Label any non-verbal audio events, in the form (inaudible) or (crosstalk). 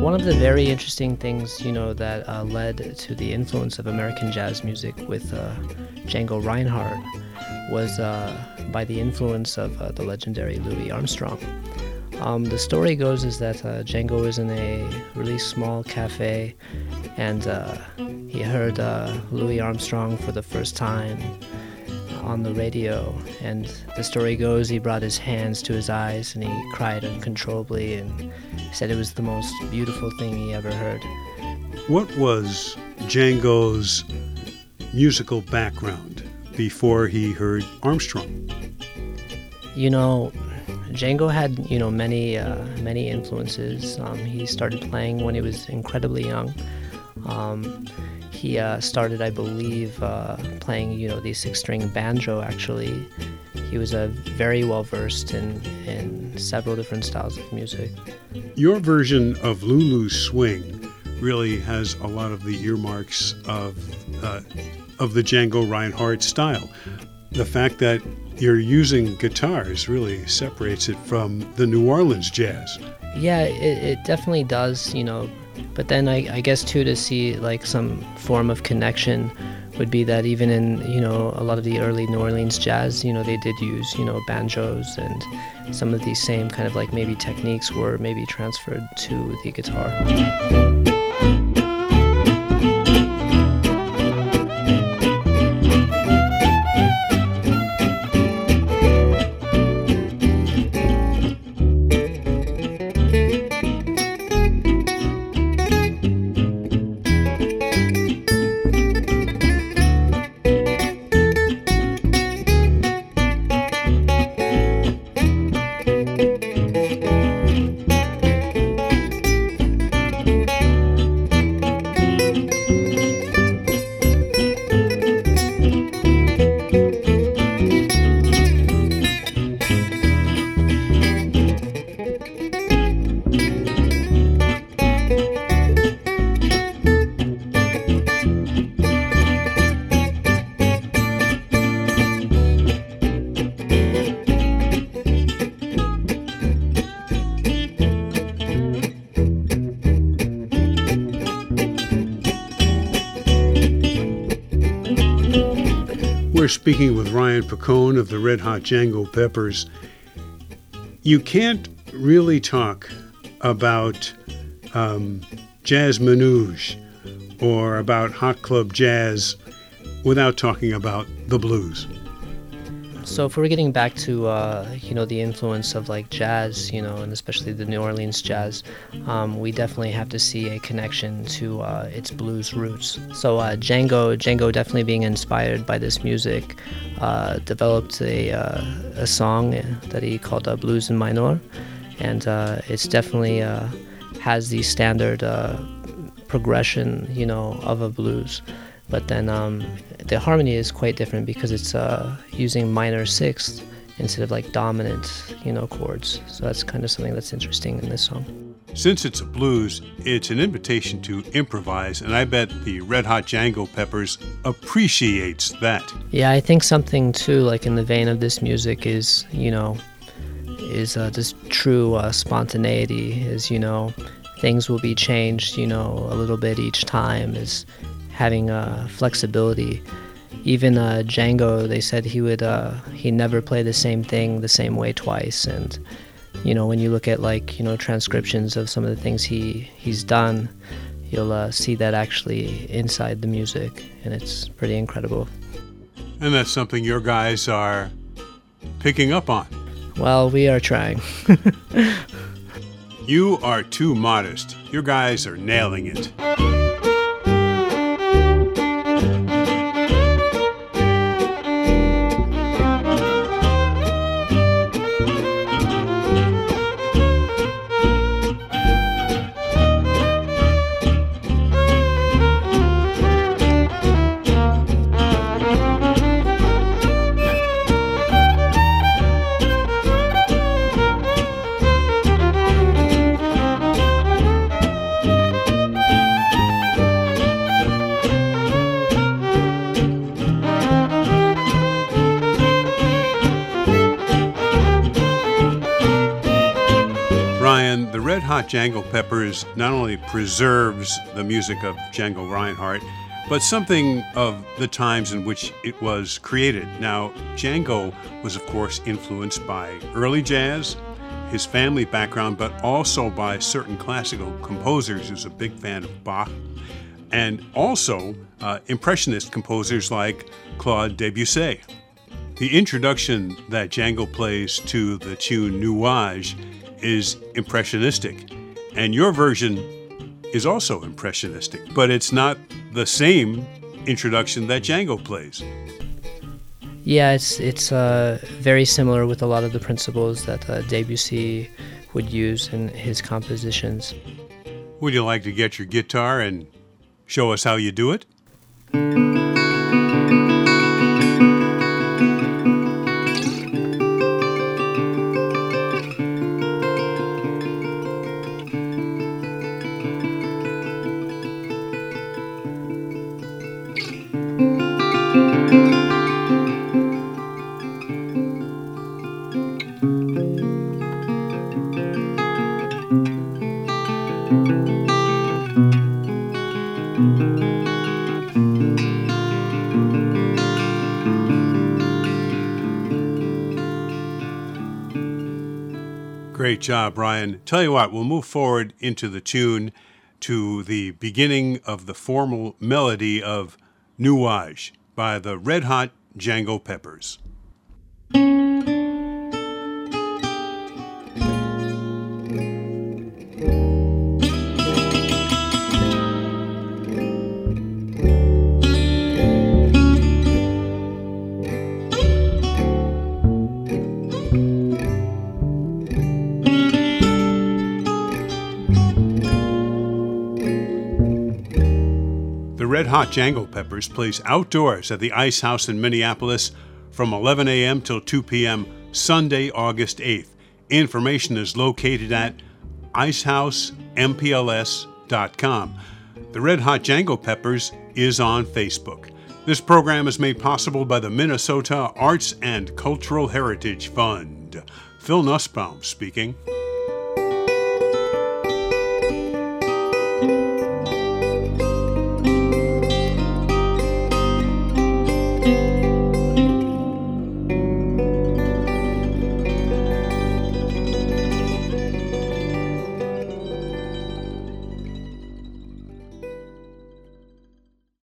One of the very interesting things, you know, that uh, led to the influence of American jazz music with uh, Django Reinhardt was uh, by the influence of uh, the legendary Louis Armstrong. Um, the story goes is that uh, Django was in a really small cafe, and uh, he heard Louis Armstrong for the first time on the radio. And the story goes he brought his hands to his eyes and he cried uncontrollably and said it was the most beautiful thing he ever heard. What was Django's musical background before he heard Armstrong? You know, Django had you know many uh, many influences. Um, he started playing when he was incredibly young. Um, he uh, started, I believe, uh, playing you know the six-string banjo. Actually, he was uh, very well versed in in several different styles of music. Your version of Lulu's Swing really has a lot of the earmarks of uh, of the Django Reinhardt style. The fact that you're using guitars really separates it from the New Orleans jazz. Yeah, it, it definitely does. You know, but then I, I guess too to see like some form of connection would be that even in you know a lot of the early New Orleans jazz, you know they did use you know banjos and some of these same kind of like maybe techniques were maybe transferred to the guitar. We're speaking with Ryan Picone of the Red Hot Django Peppers. You can't really talk about um, jazz manouche or about hot club jazz without talking about the blues. So if we're getting back to uh, you know the influence of like jazz, you know, and especially the New Orleans jazz, um, we definitely have to see a connection to uh, its blues roots. So uh, Django, Django definitely being inspired by this music, uh, developed a uh, a song that he called uh, Blues in Minor, and it's definitely has the standard progression, you know, of a blues. But then um, the harmony is quite different because it's uh, using minor sixth instead of like dominant, you know, chords. So that's kind of something that's interesting in this song. Since it's a blues, it's an invitation to improvise, and I bet the Red Hot Django Peppers appreciates that. Yeah, I think something too, like in the vein of this music, is you know, is uh, this true uh, spontaneity. Is you know, things will be changed, you know, a little bit each time. Is having uh, flexibility. Even uh, Django, they said he would uh, he never play the same thing the same way twice. And you know, when you look at like you know transcriptions of some of the things he he's done, you'll uh, see that actually inside the music, and it's pretty incredible. And that's something your guys are picking up on. Well, we are trying. (laughs) you are too modest. Your guys are nailing it. Hot Django Peppers not only preserves the music of Django Reinhardt, but something of the times in which it was created. Now, Django was, of course, influenced by early jazz, his family background, but also by certain classical composers. He was a big fan of Bach, and also uh, impressionist composers like Claude Debussy. The introduction that Django plays to the tune Nuages is impressionistic, and your version is also impressionistic, but it's not the same introduction that Django plays. Yeah, it's it's uh, very similar with a lot of the principles that uh, Debussy would use in his compositions. Would you like to get your guitar and show us how you do it? Great job, Ryan. Tell you what, we'll move forward into the tune to the beginning of the formal melody of Nuages by the Red Hot Django Peppers. Hot Django Peppers plays outdoors at the Ice House in Minneapolis from 11 a.m. till 2 p.m. Sunday, August 8th. Information is located at icehouseMPLS.com. The Red Hot Django Peppers is on Facebook. This program is made possible by the Minnesota Arts and Cultural Heritage Fund. Phil Nussbaum speaking.